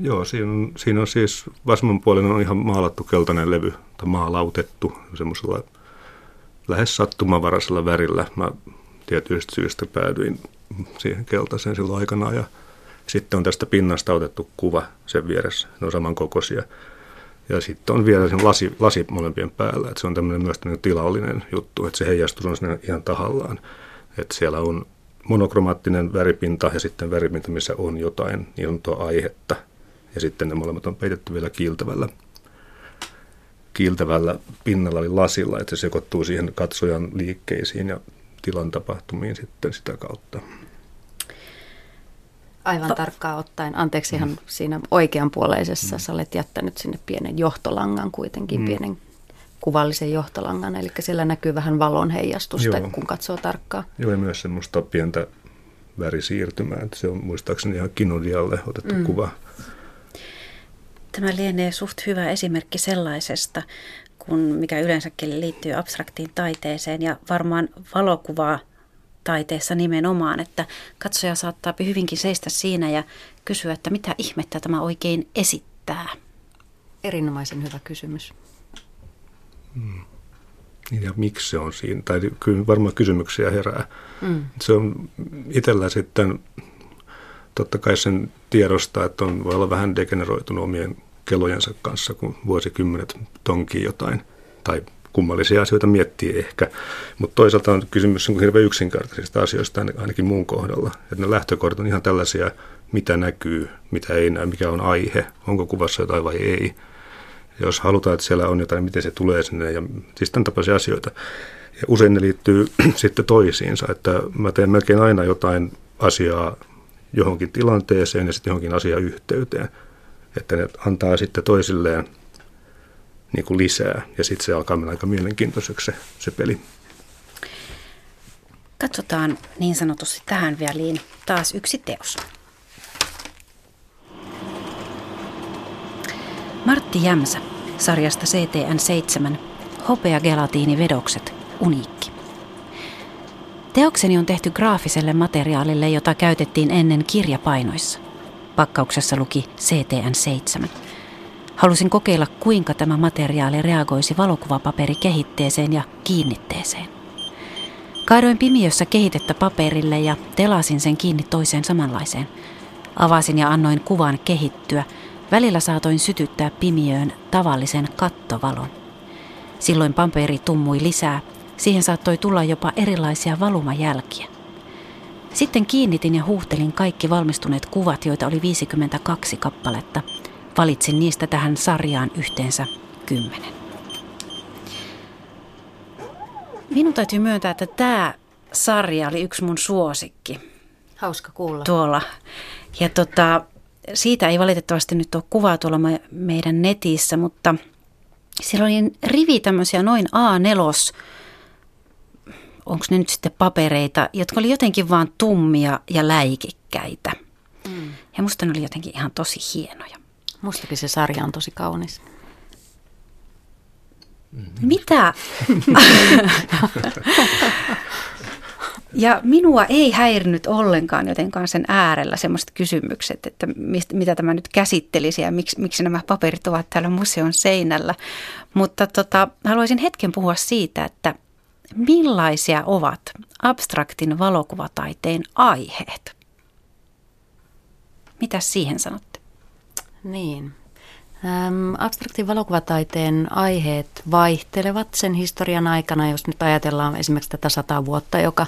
Joo, siinä on, siinä on siis vasemmanpuolinen on ihan maalattu keltainen levy, tai maalautettu semmoisella lähes sattumavaraisella värillä. Mä tietyistä syystä päädyin siihen keltaiseen silloin aikana ja sitten on tästä pinnasta otettu kuva sen vieressä. Ne on samankokoisia. Ja sitten on vielä sen lasi, lasi molempien päällä. Että se on tämmöinen myös tämmöinen tilallinen juttu, että se heijastus on sinne ihan tahallaan. Että siellä on monokromaattinen väripinta ja sitten väripinta, missä on jotain niin aihetta. Ja sitten ne molemmat on peitetty vielä kiiltävällä, kiiltävällä pinnalla eli lasilla, että se sekoittuu siihen katsojan liikkeisiin ja tilan tapahtumiin sitten sitä kautta. Aivan to- tarkkaan ottaen. Anteeksi ihan mm. siinä oikeanpuoleisessa. Mm. Sä olet jättänyt sinne pienen johtolangan kuitenkin, mm. pienen kuvallisen johtolangan. Eli siellä näkyy vähän valon heijastusta, Joo. kun katsoo tarkkaan. Joo, ja myös semmoista pientä värisiirtymää. Että se on muistaakseni ihan kinodialle otettu mm. kuva. Tämä lienee suht hyvä esimerkki sellaisesta, kun mikä yleensäkin liittyy abstraktiin taiteeseen ja varmaan valokuvaa taiteessa nimenomaan, että katsoja saattaa hyvinkin seistä siinä ja kysyä, että mitä ihmettä tämä oikein esittää. Erinomaisen hyvä kysymys. Hmm. Ja miksi se on siinä? Tai kyllä varmaan kysymyksiä herää. Hmm. Se on itsellä sitten, totta kai sen tiedostaa, että on, voi olla vähän degeneroitunut omien kelojensa kanssa, kun vuosikymmenet tonkii jotain tai kummallisia asioita miettii ehkä. Mutta toisaalta on kysymys on hirveän yksinkertaisista asioista ainakin muun kohdalla. Että ne lähtökohdat on ihan tällaisia, mitä näkyy, mitä ei näy, mikä on aihe, onko kuvassa jotain vai ei. Jos halutaan, että siellä on jotain, miten se tulee sinne ja siis tämän tapaisia asioita. Ja usein ne liittyy sitten toisiinsa, että mä teen melkein aina jotain asiaa johonkin tilanteeseen ja sitten johonkin asiayhteyteen. Että ne antaa sitten toisilleen – niin kuin lisää. Ja sitten se alkaa mennä aika mielenkiintoiseksi se, se peli. Katsotaan niin sanotusti tähän väliin taas yksi teos. Martti Jämsä sarjasta CTN 7 Hopea gelatiinivedokset uniikki. Teokseni on tehty graafiselle materiaalille, jota käytettiin ennen kirjapainoissa. Pakkauksessa luki CTN 7. Halusin kokeilla, kuinka tämä materiaali reagoisi valokuvapaperikehitteeseen ja kiinnitteeseen. Kaadoin pimiössä kehitettä paperille ja telasin sen kiinni toiseen samanlaiseen. Avasin ja annoin kuvan kehittyä. Välillä saatoin sytyttää pimiöön tavallisen kattovalon. Silloin paperi tummui lisää. Siihen saattoi tulla jopa erilaisia valumajälkiä. Sitten kiinnitin ja huuhtelin kaikki valmistuneet kuvat, joita oli 52 kappaletta – Valitsin niistä tähän sarjaan yhteensä kymmenen. Minun täytyy myöntää, että tämä sarja oli yksi mun suosikki. Hauska kuulla. Tuolla. Ja tota, siitä ei valitettavasti nyt ole kuvaa tuolla meidän netissä, mutta siellä oli rivi tämmöisiä noin A4, onko ne nyt sitten papereita, jotka oli jotenkin vaan tummia ja läikikkäitä. Mm. Ja musta ne oli jotenkin ihan tosi hienoja. Mustakin se sarja on tosi kaunis. Mitä? ja minua ei häirinyt ollenkaan jotenkaan sen äärellä semmoiset kysymykset, että mistä, mitä tämä nyt käsittelisi ja miksi, miksi nämä paperit ovat täällä museon seinällä. Mutta tota, haluaisin hetken puhua siitä, että millaisia ovat abstraktin valokuvataiteen aiheet? Mitä siihen sanot? Niin. Ähm, abstraktin valokuvataiteen aiheet vaihtelevat sen historian aikana, jos nyt ajatellaan esimerkiksi tätä sata vuotta, joka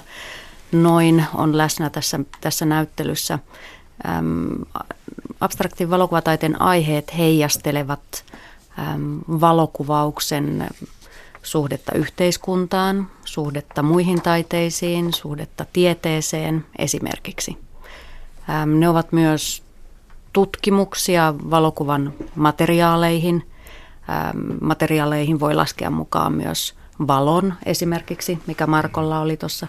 noin on läsnä tässä, tässä näyttelyssä. Ähm, abstraktin valokuvataiteen aiheet heijastelevat ähm, valokuvauksen suhdetta yhteiskuntaan, suhdetta muihin taiteisiin, suhdetta tieteeseen esimerkiksi. Ähm, ne ovat myös tutkimuksia valokuvan materiaaleihin. Ähm, materiaaleihin voi laskea mukaan myös valon esimerkiksi, mikä Markolla oli tuossa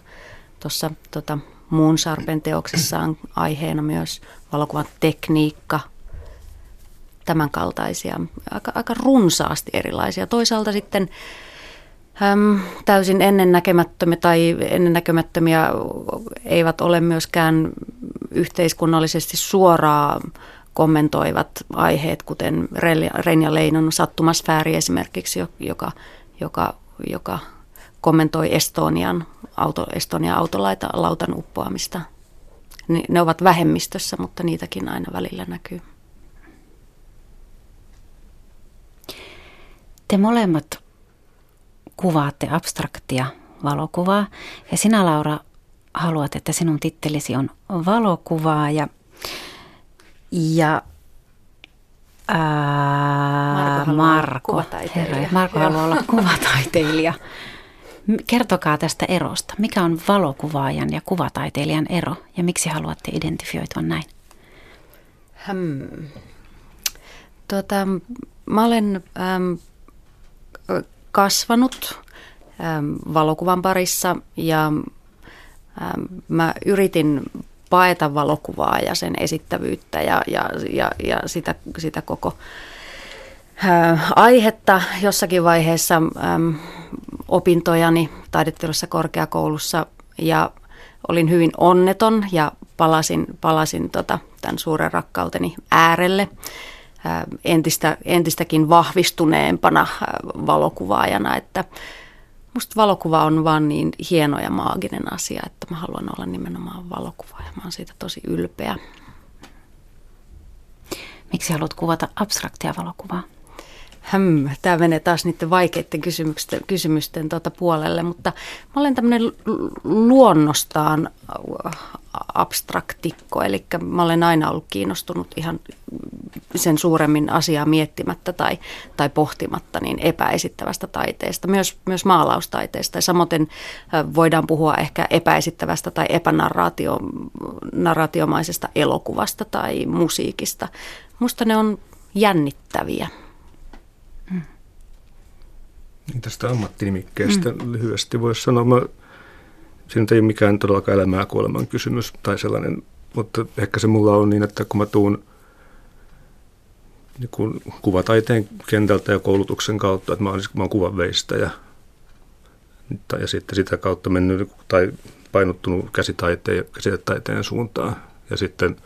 tuossa tota, muun sarpen teoksessaan aiheena myös valokuvan tekniikka, tämän kaltaisia, aika, aika runsaasti erilaisia. Toisaalta sitten äm, täysin ennennäkemättömiä tai ennennäkemättömiä eivät ole myöskään yhteiskunnallisesti suoraa kommentoivat aiheet, kuten Renja Leinon sattumasfääri esimerkiksi, joka, joka, joka kommentoi Estonian, auto, Estonian autolautan uppoamista. Ne ovat vähemmistössä, mutta niitäkin aina välillä näkyy. Te molemmat kuvaatte abstraktia valokuvaa ja sinä Laura haluat, että sinun tittelisi on valokuvaaja ja ää, Marko, Marko, herra, Marko haluaa olla kuvataiteilija. Kertokaa tästä erosta. Mikä on valokuvaajan ja kuvataiteilijan ero ja miksi haluatte identifioitua näin? Hmm. Tota, mä olen äm, kasvanut äm, valokuvan parissa. Ja äm, mä yritin paeta valokuvaa ja sen esittävyyttä ja, ja, ja, ja sitä, sitä koko ää, aihetta. Jossakin vaiheessa äm, opintojani taidettelussa korkeakoulussa ja olin hyvin onneton ja palasin, palasin tota, tämän suuren rakkauteni äärelle entistä, entistäkin vahvistuneempana valokuvaajana, että musta valokuva on vaan niin hieno ja maaginen asia, että mä haluan olla nimenomaan valokuvaaja. Mä oon siitä tosi ylpeä. Miksi haluat kuvata abstraktia valokuvaa? Häm, tämä menee taas niiden vaikeiden kysymysten, kysymysten tuota puolelle, mutta mä olen tämmöinen luonnostaan abstraktikko, eli mä olen aina ollut kiinnostunut ihan sen suuremmin asiaa miettimättä tai, tai pohtimatta niin epäesittävästä taiteesta, myös, myös maalaustaiteesta. Ja samoin voidaan puhua ehkä epäesittävästä tai epänarraatiomaisesta elokuvasta tai musiikista. Musta ne on jännittäviä. Tästä ammattinimikkeestä mm. lyhyesti voisi sanoa, mä siinä ei ole mikään todellakaan elämää kuoleman kysymys tai sellainen, mutta ehkä se mulla on niin, että kun mä tuun niin kun kuvataiteen kentältä ja koulutuksen kautta, että mä oon, siis, mä oon kuvanveistäjä ja sitten sitä kautta mennyt tai painottunut käsitaiteen ja käsitetaiteen suuntaan ja sitten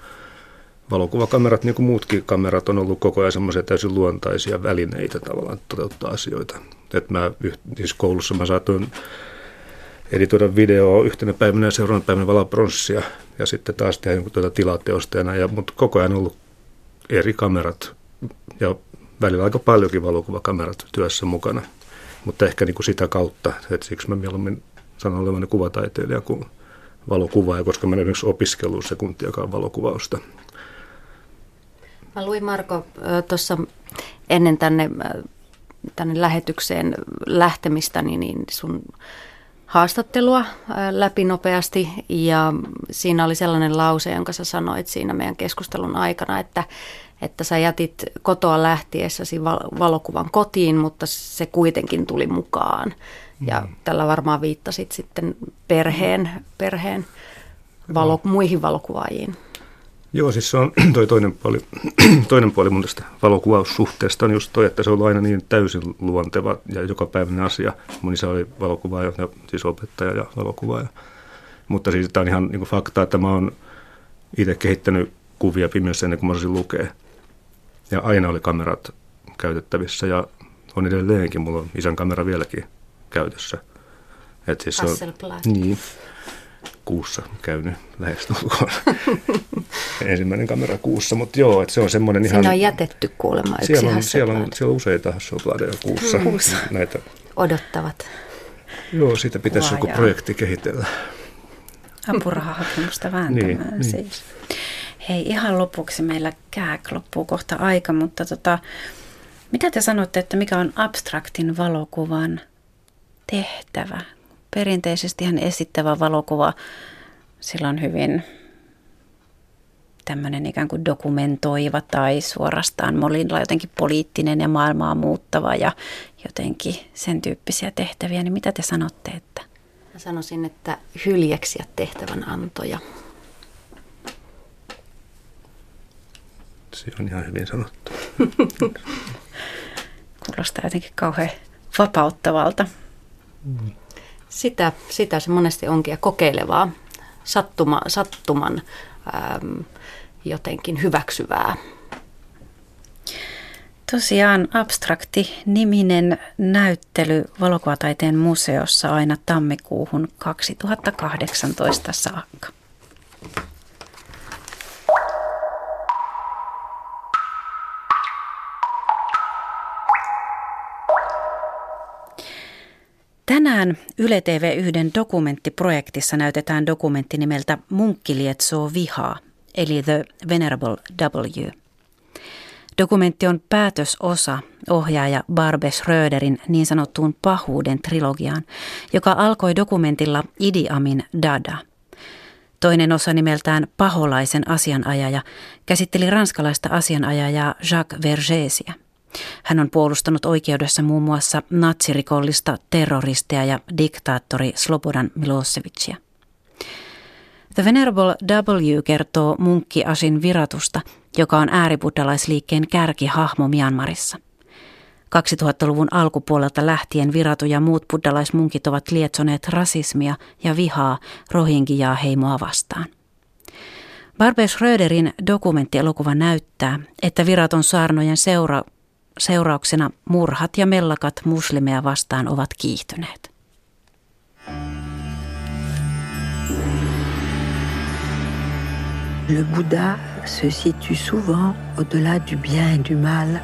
valokuvakamerat, niin kuin muutkin kamerat, on ollut koko ajan semmoisia täysin luontaisia välineitä tavallaan toteuttaa asioita. Että mä, siis koulussa mä saatoin editoida videoa yhtenä päivänä ja seuraavana päivänä valaa pronssia ja sitten taas tehdä jonkun tuota tilateosteena. Ja, mutta koko ajan ollut eri kamerat ja välillä aika paljonkin valokuvakamerat työssä mukana. Mutta ehkä niin kuin sitä kautta, että siksi mä mieluummin sanon olevani kuvataiteilija kuin valokuvaaja, koska mä en esimerkiksi opiskellut sekuntiakaan valokuvausta. Mä luin Marko tuossa ennen tänne, tänne lähetykseen lähtemistä, niin sun haastattelua läpi nopeasti ja siinä oli sellainen lause, jonka sä sanoit siinä meidän keskustelun aikana, että, että sä jätit kotoa lähtiessäsi valokuvan kotiin, mutta se kuitenkin tuli mukaan. Ja mm. tällä varmaan viittasit sitten perheen, perheen valo, muihin valokuvaajiin. Joo, siis se on toi toinen puoli, toinen puoli mun tästä valokuvaussuhteesta on just toi, että se on aina niin täysin luonteva ja jokapäiväinen asia. Mun isä oli valokuvaaja, ja, siis opettaja ja valokuvaaja. Mutta siis tämä on ihan niin fakta, että mä oon itse kehittänyt kuvia pimeässä ennen kuin mä osasin lukea. Ja aina oli kamerat käytettävissä ja on edelleenkin, mulla on isän kamera vieläkin käytössä. Et siis on, niin, kuussa käynyt lähestulkoon. Ensimmäinen kamera kuussa, mutta joo, että se on semmoinen ihan... Siinä on jätetty kuulemma yksi siellä on, siellä on, siellä on useita Hasselbladeja kuussa. Kuussa. Näitä. Odottavat. Joo, siitä pitäisi joku projekti kehitellä. Apurahahakemusta vääntämään niin, niin. siis. Hei, ihan lopuksi meillä kääk loppuu kohta aika, mutta tota, mitä te sanotte, että mikä on abstraktin valokuvan tehtävä? Perinteisesti ihan esittävä valokuva, sillä on hyvin tämmöinen ikään kuin dokumentoiva tai suorastaan molilla jotenkin poliittinen ja maailmaa muuttava ja jotenkin sen tyyppisiä tehtäviä, niin mitä te sanotte, että? Mä sanoisin, että hyljeksiä tehtävän antoja. Se on ihan hyvin sanottu. Kuulostaa jotenkin kauhean vapauttavalta. Sitä, sitä se monesti onkin ja kokeilevaa, sattuma, sattuman äm, jotenkin hyväksyvää. Tosiaan abstrakti niminen näyttely valokuvataiteen museossa aina tammikuuhun 2018 saakka. Tänään Yle TV yhden dokumenttiprojektissa näytetään dokumentti nimeltä Munkki lietsoo vihaa, eli The Venerable W. Dokumentti on päätösosa ohjaaja Barbe Schröderin niin sanottuun pahuuden trilogiaan, joka alkoi dokumentilla Idi Amin Dada. Toinen osa nimeltään Paholaisen asianajaja käsitteli ranskalaista asianajajaa Jacques Vergesia. Hän on puolustanut oikeudessa muun muassa natsirikollista terroristia ja diktaattori Slobodan Milosevicia. The Venerable W kertoo munkki Asin viratusta, joka on ääribuddalaisliikkeen kärkihahmo Myanmarissa. 2000-luvun alkupuolelta lähtien viratu ja muut buddalaismunkit ovat lietsoneet rasismia ja vihaa rohingyaa heimoa vastaan. Barbe Schröderin dokumenttielokuva näyttää, että viraton saarnojen seura- seurauksena murhat ja mellakat muslimeja vastaan ovat kiihtyneet. Le Bouddha se situe souvent au-delà du bien et du mal.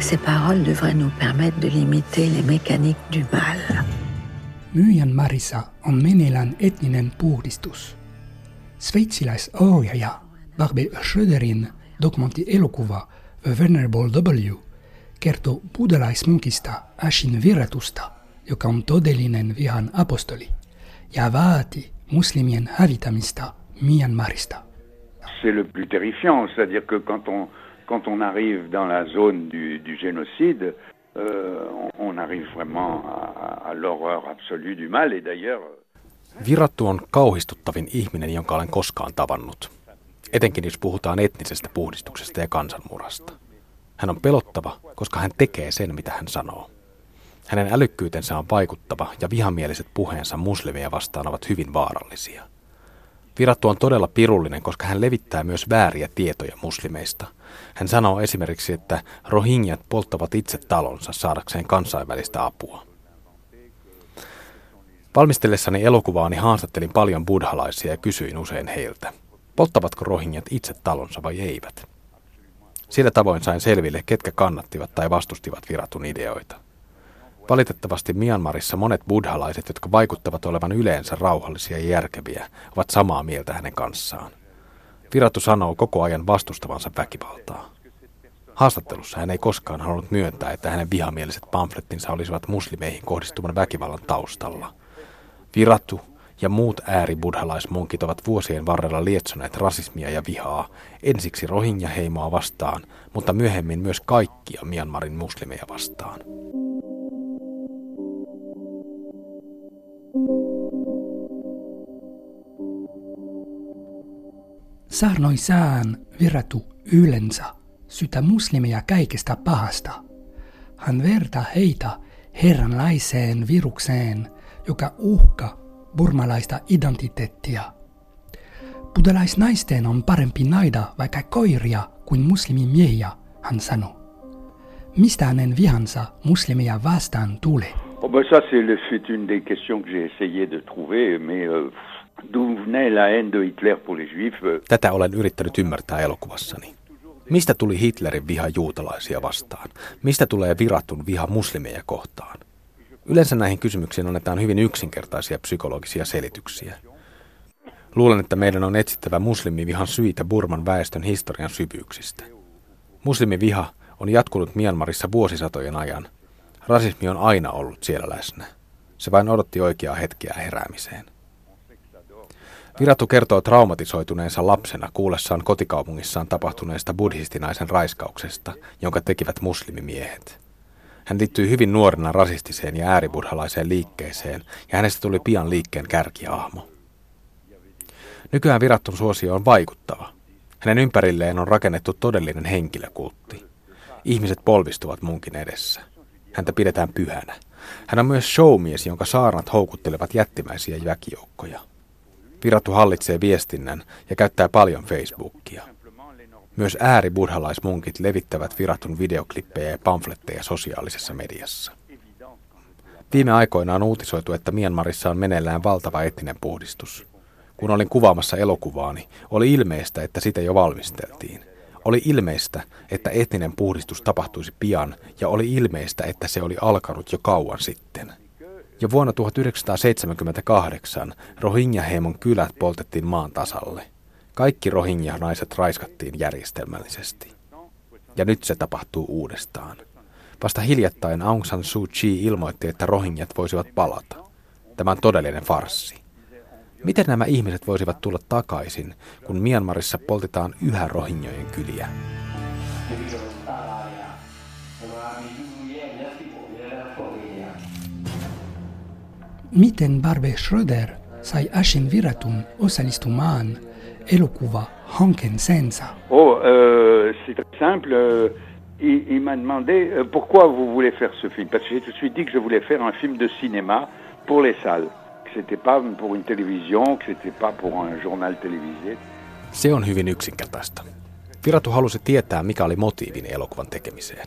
Ces paroles devraient nous permettre de limiter les mécaniques du mal. Myanmarissa on meneillään etninen puhdistus. Sveitsiläisohjaaja Barbe Schröderin dokumenttielokuva The Venerable W kertoo buddhalaismunkista Ashin viratusta, joka on todellinen vihan apostoli, ja vaati muslimien hävitämistä Myanmarista. C'est le plus terrifiant, c'est-à-dire que quand on, quand on arrive dans la zone du, du génocide, euh, on, on arrive vraiment à, à l'horreur absolue du mal, et d'ailleurs... Virattu on kauhistuttavin ihminen, jonka olen koskaan tavannut. Etenkin jos puhutaan etnisestä puhdistuksesta ja kansanmurhasta. Hän on pelottava, koska hän tekee sen, mitä hän sanoo. Hänen älykkyytensä on vaikuttava ja vihamieliset puheensa muslimia vastaan ovat hyvin vaarallisia. Virattu on todella pirullinen, koska hän levittää myös vääriä tietoja muslimeista. Hän sanoo esimerkiksi, että rohingyat polttavat itse talonsa saadakseen kansainvälistä apua. Valmistellessani elokuvaani haastattelin paljon buddhalaisia ja kysyin usein heiltä, polttavatko rohingyat itse talonsa vai eivät. Sillä tavoin sain selville, ketkä kannattivat tai vastustivat viratun ideoita. Valitettavasti Myanmarissa monet buddhalaiset, jotka vaikuttavat olevan yleensä rauhallisia ja järkeviä, ovat samaa mieltä hänen kanssaan. Virattu sanoo koko ajan vastustavansa väkivaltaa. Haastattelussa hän ei koskaan halunnut myöntää, että hänen vihamieliset pamflettinsa olisivat muslimeihin kohdistuvan väkivallan taustalla. Virattu ja muut ääribuddhalaismunkit ovat vuosien varrella lietsoneet rasismia ja vihaa, ensiksi rohingya-heimoa vastaan, mutta myöhemmin myös kaikkia Myanmarin muslimeja vastaan. Saarnoissaan viratu yleensä sytä muslimeja kaikesta pahasta. Hän vertaa heitä herranlaiseen virukseen, joka uhka burmalaista identiteettia. Buddhalaisnaisten on parempi naida vaikka koiria kuin muslimimiehiä, hän sanoi. Mistä hänen vihansa muslimeja vastaan tulee? Oh ben ça, c'est une des questions que j'ai essayé de trouver, mais euh, d'où venait la haine de Hitler pour les juifs euh, Tätä olen yrittänyt ymmärtää elokuvassani. Mistä tuli Hitlerin viha juutalaisia vastaan? Mistä tulee viratun viha muslimeja kohtaan? Yleensä näihin kysymyksiin annetaan hyvin yksinkertaisia psykologisia selityksiä. Luulen, että meidän on etsittävä muslimivihan syitä Burman väestön historian syvyyksistä. Muslimiviha on jatkunut Myanmarissa vuosisatojen ajan. Rasismi on aina ollut siellä läsnä. Se vain odotti oikeaa hetkeä heräämiseen. Virattu kertoo traumatisoituneensa lapsena kuullessaan kotikaupungissaan tapahtuneesta buddhistinaisen raiskauksesta, jonka tekivät muslimimiehet. Hän liittyy hyvin nuorena rasistiseen ja ääribuddhalaiseen liikkeeseen, ja hänestä tuli pian liikkeen kärkiahmo. Nykyään virattun suosio on vaikuttava. Hänen ympärilleen on rakennettu todellinen henkilökultti. Ihmiset polvistuvat munkin edessä. Häntä pidetään pyhänä. Hän on myös showmies, jonka saarnat houkuttelevat jättimäisiä väkijoukkoja. Virattu hallitsee viestinnän ja käyttää paljon Facebookia. Myös ääribuddhalaismunkit levittävät viratun videoklippejä ja pamfletteja sosiaalisessa mediassa. Viime aikoina on uutisoitu, että Myanmarissa on meneillään valtava etninen puhdistus. Kun olin kuvaamassa elokuvaani, oli ilmeistä, että sitä jo valmisteltiin. Oli ilmeistä, että etninen puhdistus tapahtuisi pian, ja oli ilmeistä, että se oli alkanut jo kauan sitten. Jo vuonna 1978 Rohingya-heimon kylät poltettiin maan tasalle. Kaikki Rohingya-naiset raiskattiin järjestelmällisesti. Ja nyt se tapahtuu uudestaan. Vasta hiljattain Aung San Suu Kyi ilmoitti, että rohingjat voisivat palata. Tämä on todellinen farssi. Miten nämä ihmiset voisivat tulla takaisin, kun Myanmarissa poltetaan yhä rohingjojen kyliä? Miten Barbe Schröder sai Ashen Viratun osallistumaan elokuva hanken sensa? Oh, euh, c'est très simple. Euh, il, il m'a demandé euh, pourquoi vous voulez faire ce film. Parce que j'ai tout de suite dit que je voulais faire un film de cinéma pour les salles. Que c'était pas pour une télévision, que c'était pas pour un journal télévisé. Se on hyvin yksinkertaista. Viratu halusi tietää, mikä oli motiivin elokuvan tekemiseen.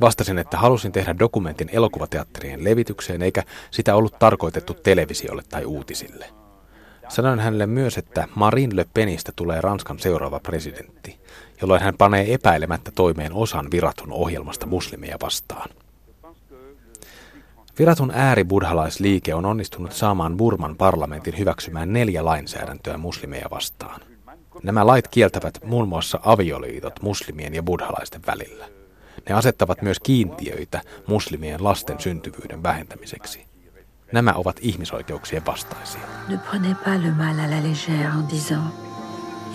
Vastasin, että halusin tehdä dokumentin elokuvateatterien levitykseen, eikä sitä ollut tarkoitettu televisiolle tai uutisille. Sanoin hänelle myös, että Marine Le Penistä tulee Ranskan seuraava presidentti, jolloin hän panee epäilemättä toimeen osan viratun ohjelmasta muslimeja vastaan. Viratun ääribuddhalaisliike on onnistunut saamaan Burman parlamentin hyväksymään neljä lainsäädäntöä muslimeja vastaan. Nämä lait kieltävät muun muassa avioliitot muslimien ja buddhalaisten välillä. Ne asettavat myös kiintiöitä muslimien lasten syntyvyyden vähentämiseksi. Nämä ovat ihmisoikeuksien vastaisia. Ne prenez pas le mal à la légère en disant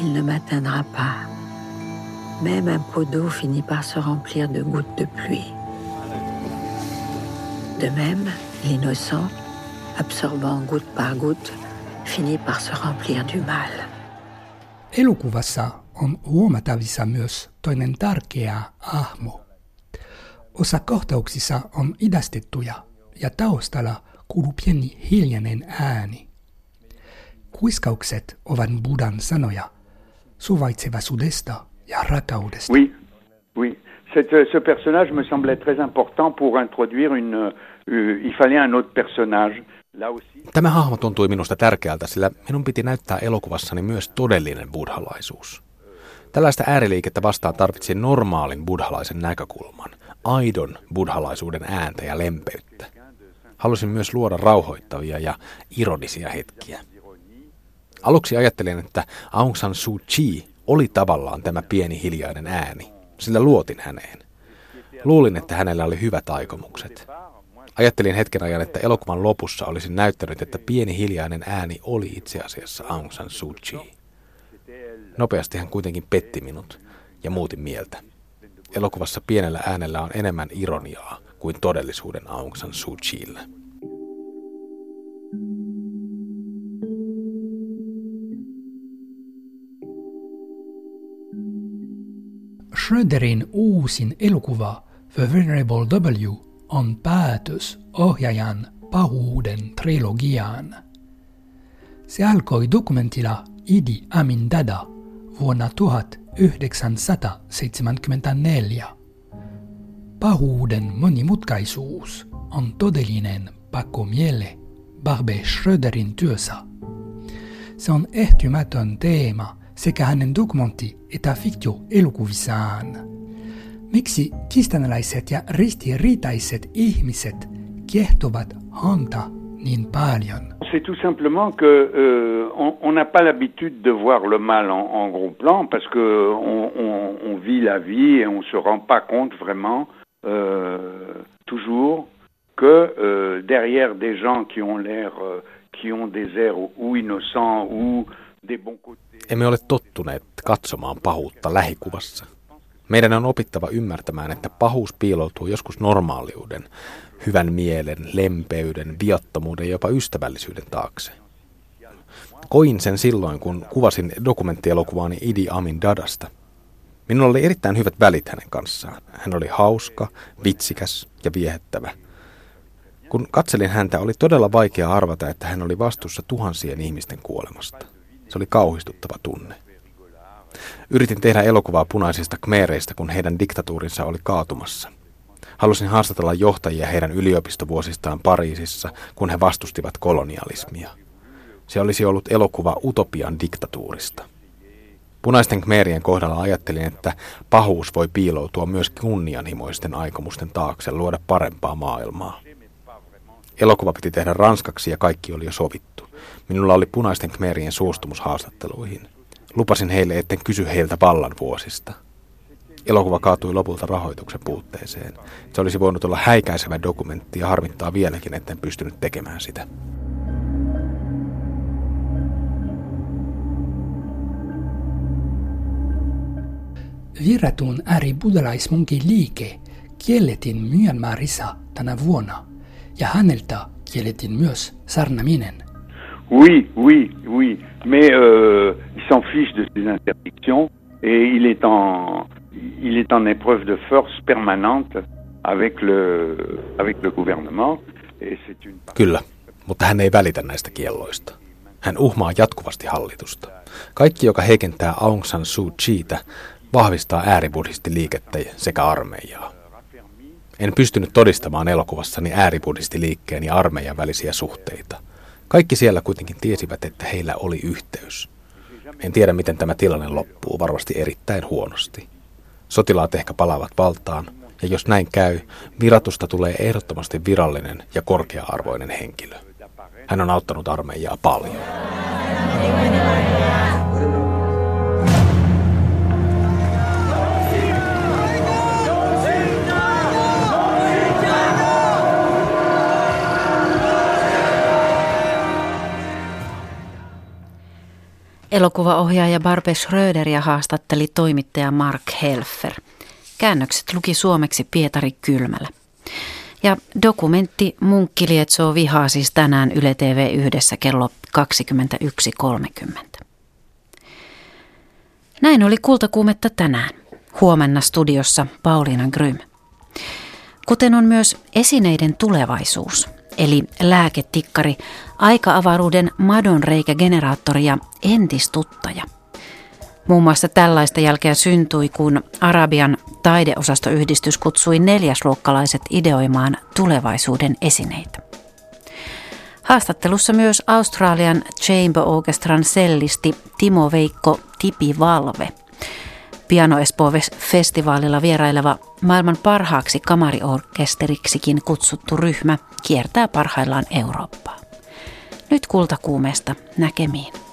il ne m'atteindra pas. Même un pot d'eau finit par se remplir de gouttes de pluie. De même, l'innocent, absorbant goutte par goutte, finit par se remplir du mal. Elokuvassa on huomatavissa myös toinen tärkeä ahmo. Osa kohtauksissa on idastettuja ja taustalla kuuluu pieni hiljainen ääni. Kuiskaukset ovat Budan sanoja suvaitsevaisuudesta ja rakkaudesta. Oui, oui. Cette, ce personnage me semblait très important pour introduire une. Euh, il fallait un autre personnage. Là aussi. Tämä hahmo tuntui minusta tärkeältä, sillä minun piti näyttää elokuvassani myös todellinen buddhalaisuus. Tällaista ääriliikettä vastaan tarvitsin normaalin buddhalaisen näkökulman, aidon buddhalaisuuden ääntä ja lempeyttä. Halusin myös luoda rauhoittavia ja ironisia hetkiä. Aluksi ajattelin, että Aung San Suu Kyi oli tavallaan tämä pieni hiljainen ääni, sillä luotin häneen. Luulin, että hänellä oli hyvät aikomukset. Ajattelin hetken ajan, että elokuvan lopussa olisin näyttänyt, että pieni hiljainen ääni oli itse asiassa Aung San Suu Kyi. Nopeasti hän kuitenkin petti minut ja muutin mieltä. Elokuvassa pienellä äänellä on enemmän ironiaa kuin todellisuuden Aung San Suu Kyillä. Schröderin uusin elokuva The Venerable W on päätös ohjaajan pahuuden trilogiaan. Se alkoi dokumentilla Idi Amin Dada vuonna 1974. Pahuuden monimutkaisuus on todellinen pakkomiele Barbe Schröderin työssä. Se on ehtymätön teema sekä hänen dokumentti- että fiktio-elokuvissaan. Miksi kiistanalaiset ja ristiriitaiset ihmiset kiehtovat häntä niin paljon? C'est tout simplement que euh, on n'a pas l'habitude de voir le mal en, en gros plan parce que on, on, on vit la vie et on se rend pas compte vraiment toujours que euh, derrière des gens qui ont l'air, euh, qui ont des airs ou innocents ou des bons côtés. Emme ole tottuneet katsomaan pahuutta lähikuvassa. Meidän on opittava ymmärtämään, että pahuus piiloutuu joskus normaaliuden, hyvän mielen, lempeyden, viattomuuden ja jopa ystävällisyyden taakse. Koin sen silloin, kun kuvasin dokumenttielokuvaani Idi Amin Dadasta. Minulla oli erittäin hyvät välit hänen kanssaan. Hän oli hauska, vitsikäs ja viehättävä. Kun katselin häntä, oli todella vaikea arvata, että hän oli vastuussa tuhansien ihmisten kuolemasta. Se oli kauhistuttava tunne. Yritin tehdä elokuvaa punaisista kmeereistä, kun heidän diktatuurinsa oli kaatumassa. Halusin haastatella johtajia heidän yliopistovuosistaan Pariisissa, kun he vastustivat kolonialismia. Se olisi ollut elokuva utopian diktatuurista. Punaisten kmeerien kohdalla ajattelin, että pahuus voi piiloutua myös kunnianhimoisten aikomusten taakse luoda parempaa maailmaa. Elokuva piti tehdä ranskaksi ja kaikki oli jo sovittu. Minulla oli punaisten kmeerien suostumus haastatteluihin. Lupasin heille, etten kysy heiltä vallan vuosista. Elokuva kaatui lopulta rahoituksen puutteeseen. Se olisi voinut olla häikäisevä dokumentti ja harmittaa vieläkin, etten pystynyt tekemään sitä. Virratun ääribuddalaismunkin liike kiellettiin Myanmarissa tänä vuonna ja häneltä kiellettiin myös sarnaminen. Oui, oui, oui. Mais euh, il s'en fiche de ces interdictions et il est en, il est en épreuve de force permanente avec le, avec le gouvernement. Et c'est une... Kyllä, mutta hän ei välitä näistä kielloista. Hän uhmaa jatkuvasti hallitusta. Kaikki, joka heikentää Aung San Suu Kyiitä, vahvistaa ääribuddhistiliikettä sekä armeijaa. En pystynyt todistamaan elokuvassani ääribuddhistiliikkeen ja armeijan välisiä suhteita. Kaikki siellä kuitenkin tiesivät, että heillä oli yhteys. En tiedä, miten tämä tilanne loppuu, varmasti erittäin huonosti. Sotilaat ehkä palaavat valtaan, ja jos näin käy, viratusta tulee ehdottomasti virallinen ja korkea-arvoinen henkilö. Hän on auttanut armeijaa paljon. Elokuvaohjaaja Barbe Schröderia haastatteli toimittaja Mark Helfer. Käännökset luki suomeksi Pietari Kylmälä. Ja dokumentti Munkki lietsoo vihaa siis tänään Yle TV yhdessä kello 21.30. Näin oli kultakuumetta tänään. Huomenna studiossa Pauliina Grym. Kuten on myös esineiden tulevaisuus, eli lääketikkari, aika-avaruuden madonreikägeneraattori ja entistuttaja. Muun muassa tällaista jälkeä syntyi, kun Arabian taideosastoyhdistys kutsui neljäsluokkalaiset ideoimaan tulevaisuuden esineitä. Haastattelussa myös Australian Chamber Orchestran sellisti Timo Veikko Tipi Valve. Piano Espoo-festivaalilla vieraileva maailman parhaaksi kamariorkesteriksikin kutsuttu ryhmä kiertää parhaillaan Eurooppaa. Nyt kultakuumesta näkemiin.